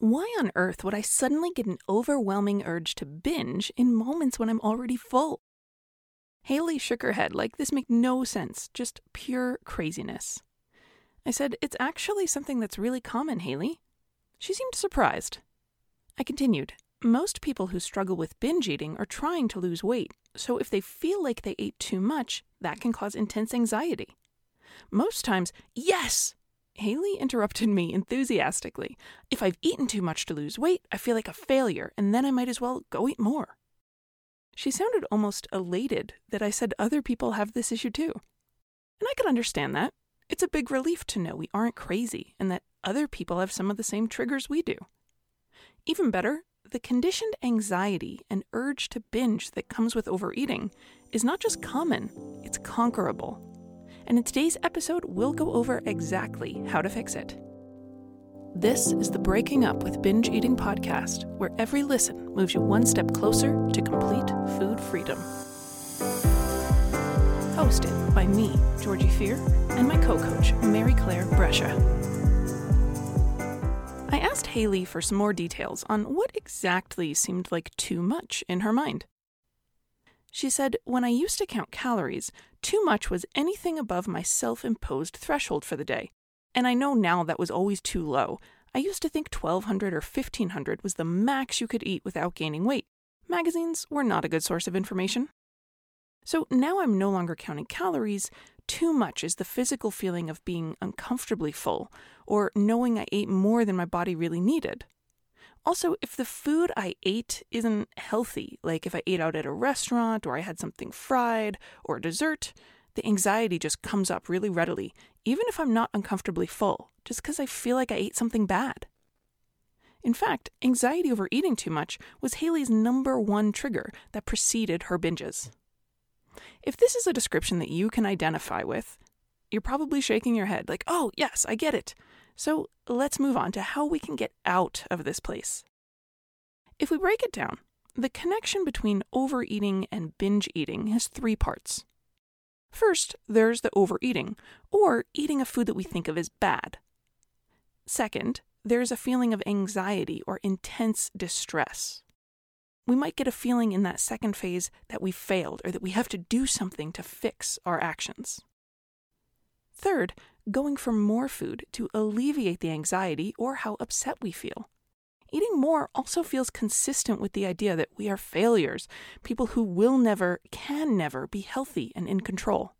Why on earth would I suddenly get an overwhelming urge to binge in moments when I'm already full? Haley shook her head like this made no sense, just pure craziness. I said, It's actually something that's really common, Haley. She seemed surprised. I continued, Most people who struggle with binge eating are trying to lose weight, so if they feel like they ate too much, that can cause intense anxiety. Most times, yes! Haley interrupted me enthusiastically. If I've eaten too much to lose weight, I feel like a failure, and then I might as well go eat more. She sounded almost elated that I said other people have this issue too. And I could understand that. It's a big relief to know we aren't crazy and that other people have some of the same triggers we do. Even better, the conditioned anxiety and urge to binge that comes with overeating is not just common, it's conquerable. And in today's episode, we'll go over exactly how to fix it. This is the Breaking Up with Binge Eating podcast, where every listen moves you one step closer to complete food freedom. Hosted by me, Georgie Fear, and my co coach, Mary Claire Brescia. I asked Haley for some more details on what exactly seemed like too much in her mind. She said, When I used to count calories, too much was anything above my self imposed threshold for the day. And I know now that was always too low. I used to think 1200 or 1500 was the max you could eat without gaining weight. Magazines were not a good source of information. So now I'm no longer counting calories. Too much is the physical feeling of being uncomfortably full, or knowing I ate more than my body really needed. Also, if the food I ate isn't healthy, like if I ate out at a restaurant or I had something fried or dessert, the anxiety just comes up really readily, even if I'm not uncomfortably full, just because I feel like I ate something bad. In fact, anxiety over eating too much was Haley's number one trigger that preceded her binges. If this is a description that you can identify with, you're probably shaking your head like, oh, yes, I get it. So let's move on to how we can get out of this place. If we break it down, the connection between overeating and binge eating has three parts. First, there's the overeating, or eating a food that we think of as bad. Second, there's a feeling of anxiety or intense distress. We might get a feeling in that second phase that we failed or that we have to do something to fix our actions. Third, going for more food to alleviate the anxiety or how upset we feel. Eating more also feels consistent with the idea that we are failures, people who will never, can never be healthy and in control.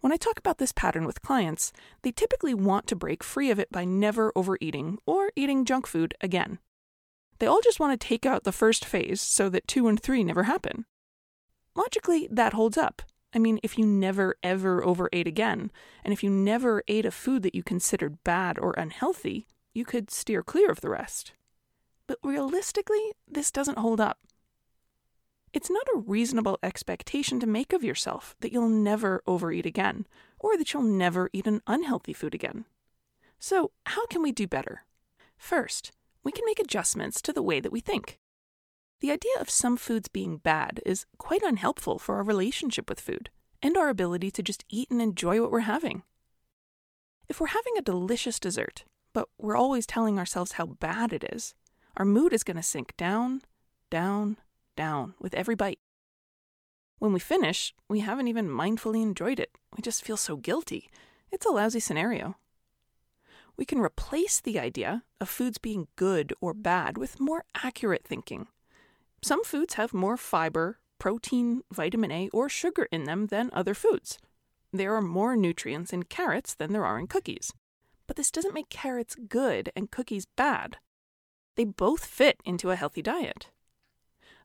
When I talk about this pattern with clients, they typically want to break free of it by never overeating or eating junk food again. They all just want to take out the first phase so that two and three never happen. Logically, that holds up. I mean, if you never ever overate again, and if you never ate a food that you considered bad or unhealthy, you could steer clear of the rest. But realistically, this doesn't hold up. It's not a reasonable expectation to make of yourself that you'll never overeat again, or that you'll never eat an unhealthy food again. So, how can we do better? First, we can make adjustments to the way that we think. The idea of some foods being bad is quite unhelpful for our relationship with food and our ability to just eat and enjoy what we're having. If we're having a delicious dessert, but we're always telling ourselves how bad it is, our mood is going to sink down, down, down with every bite. When we finish, we haven't even mindfully enjoyed it. We just feel so guilty. It's a lousy scenario. We can replace the idea of foods being good or bad with more accurate thinking some foods have more fiber, protein, vitamin A, or sugar in them than other foods. There are more nutrients in carrots than there are in cookies. But this doesn't make carrots good and cookies bad. They both fit into a healthy diet.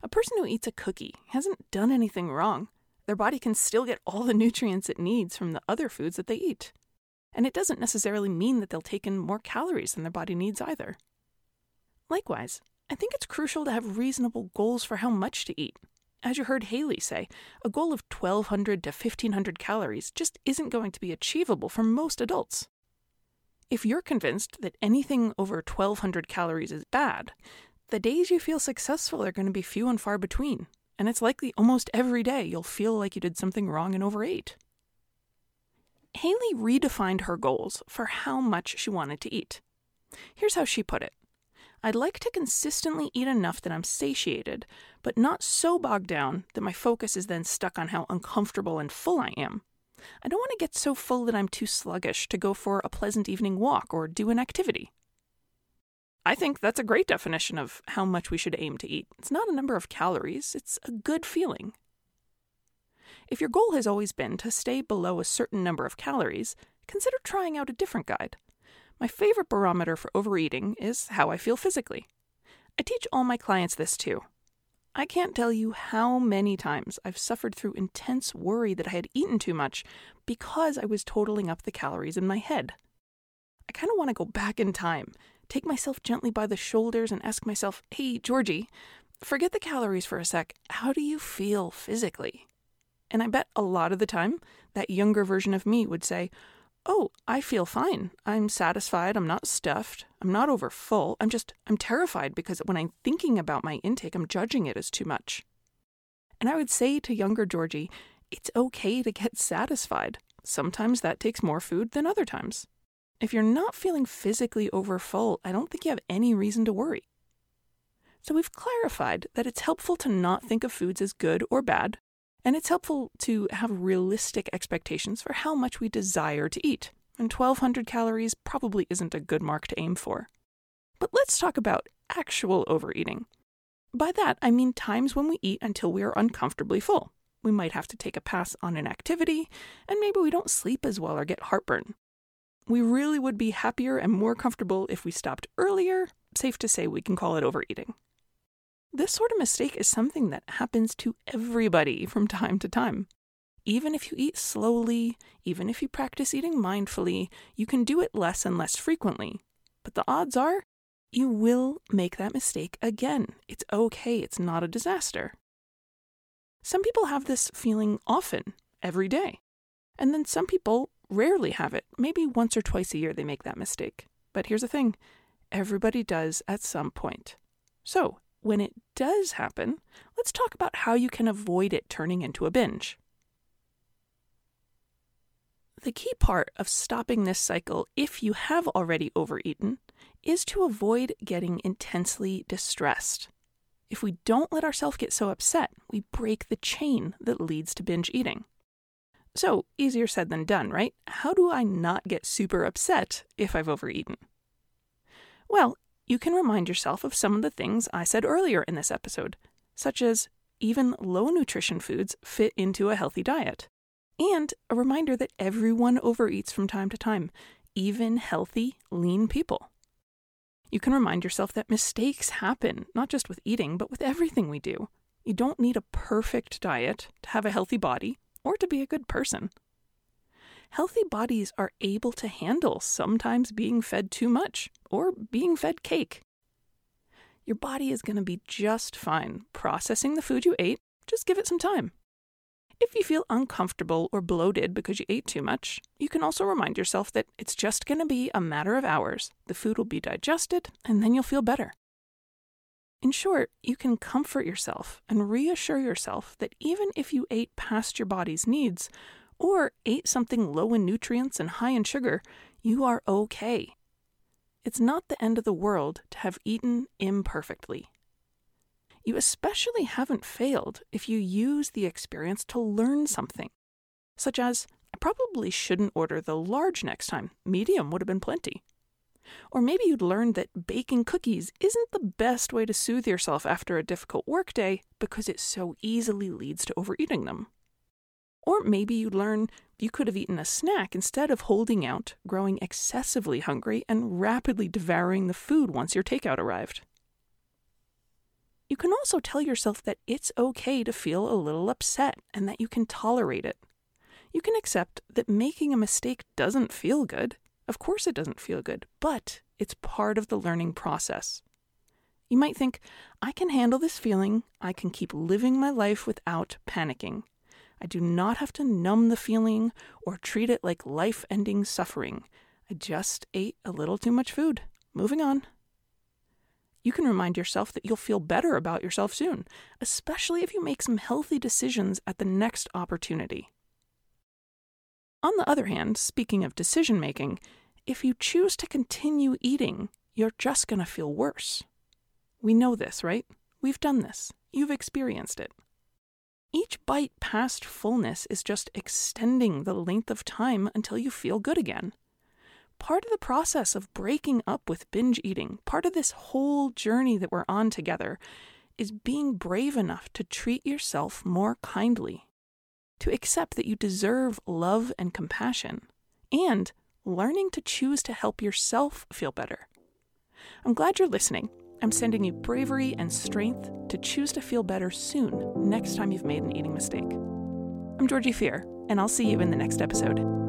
A person who eats a cookie hasn't done anything wrong. Their body can still get all the nutrients it needs from the other foods that they eat. And it doesn't necessarily mean that they'll take in more calories than their body needs either. Likewise, I think it's crucial to have reasonable goals for how much to eat. As you heard Haley say, a goal of 1200 to 1500 calories just isn't going to be achievable for most adults. If you're convinced that anything over 1200 calories is bad, the days you feel successful are going to be few and far between, and it's likely almost every day you'll feel like you did something wrong and overate. Haley redefined her goals for how much she wanted to eat. Here's how she put it I'd like to consistently eat enough that I'm satiated, but not so bogged down that my focus is then stuck on how uncomfortable and full I am. I don't want to get so full that I'm too sluggish to go for a pleasant evening walk or do an activity. I think that's a great definition of how much we should aim to eat. It's not a number of calories, it's a good feeling. If your goal has always been to stay below a certain number of calories, consider trying out a different guide. My favorite barometer for overeating is how I feel physically. I teach all my clients this too. I can't tell you how many times I've suffered through intense worry that I had eaten too much because I was totaling up the calories in my head. I kind of want to go back in time, take myself gently by the shoulders, and ask myself, hey, Georgie, forget the calories for a sec. How do you feel physically? And I bet a lot of the time, that younger version of me would say, oh, I feel fine. I'm satisfied. I'm not stuffed. I'm not over full. I'm just, I'm terrified because when I'm thinking about my intake, I'm judging it as too much. And I would say to younger Georgie, it's okay to get satisfied. Sometimes that takes more food than other times. If you're not feeling physically over full, I don't think you have any reason to worry. So we've clarified that it's helpful to not think of foods as good or bad, and it's helpful to have realistic expectations for how much we desire to eat. And 1200 calories probably isn't a good mark to aim for. But let's talk about actual overeating. By that, I mean times when we eat until we are uncomfortably full. We might have to take a pass on an activity, and maybe we don't sleep as well or get heartburn. We really would be happier and more comfortable if we stopped earlier. Safe to say we can call it overeating. This sort of mistake is something that happens to everybody from time to time. Even if you eat slowly, even if you practice eating mindfully, you can do it less and less frequently. But the odds are you will make that mistake again. It's okay, it's not a disaster. Some people have this feeling often, every day. And then some people rarely have it. Maybe once or twice a year they make that mistake. But here's the thing everybody does at some point. So, when it does happen, let's talk about how you can avoid it turning into a binge. The key part of stopping this cycle, if you have already overeaten, is to avoid getting intensely distressed. If we don't let ourselves get so upset, we break the chain that leads to binge eating. So, easier said than done, right? How do I not get super upset if I've overeaten? Well, you can remind yourself of some of the things I said earlier in this episode, such as even low nutrition foods fit into a healthy diet, and a reminder that everyone overeats from time to time, even healthy, lean people. You can remind yourself that mistakes happen, not just with eating, but with everything we do. You don't need a perfect diet to have a healthy body or to be a good person healthy bodies are able to handle sometimes being fed too much or being fed cake. Your body is going to be just fine processing the food you ate, just give it some time. If you feel uncomfortable or bloated because you ate too much, you can also remind yourself that it's just going to be a matter of hours. The food will be digested, and then you'll feel better. In short, you can comfort yourself and reassure yourself that even if you ate past your body's needs, or ate something low in nutrients and high in sugar, you are okay. It's not the end of the world to have eaten imperfectly. You especially haven't failed if you use the experience to learn something, such as, I probably shouldn't order the large next time, medium would have been plenty. Or maybe you'd learned that baking cookies isn't the best way to soothe yourself after a difficult workday because it so easily leads to overeating them. Or maybe you learn you could have eaten a snack instead of holding out, growing excessively hungry, and rapidly devouring the food once your takeout arrived. You can also tell yourself that it's okay to feel a little upset and that you can tolerate it. You can accept that making a mistake doesn't feel good. Of course, it doesn't feel good, but it's part of the learning process. You might think, I can handle this feeling, I can keep living my life without panicking. I do not have to numb the feeling or treat it like life ending suffering. I just ate a little too much food. Moving on. You can remind yourself that you'll feel better about yourself soon, especially if you make some healthy decisions at the next opportunity. On the other hand, speaking of decision making, if you choose to continue eating, you're just going to feel worse. We know this, right? We've done this. You've experienced it. Each bite past fullness is just extending the length of time until you feel good again. Part of the process of breaking up with binge eating, part of this whole journey that we're on together, is being brave enough to treat yourself more kindly, to accept that you deserve love and compassion, and learning to choose to help yourself feel better. I'm glad you're listening. I'm sending you bravery and strength to choose to feel better soon, next time you've made an eating mistake. I'm Georgie Fear, and I'll see you in the next episode.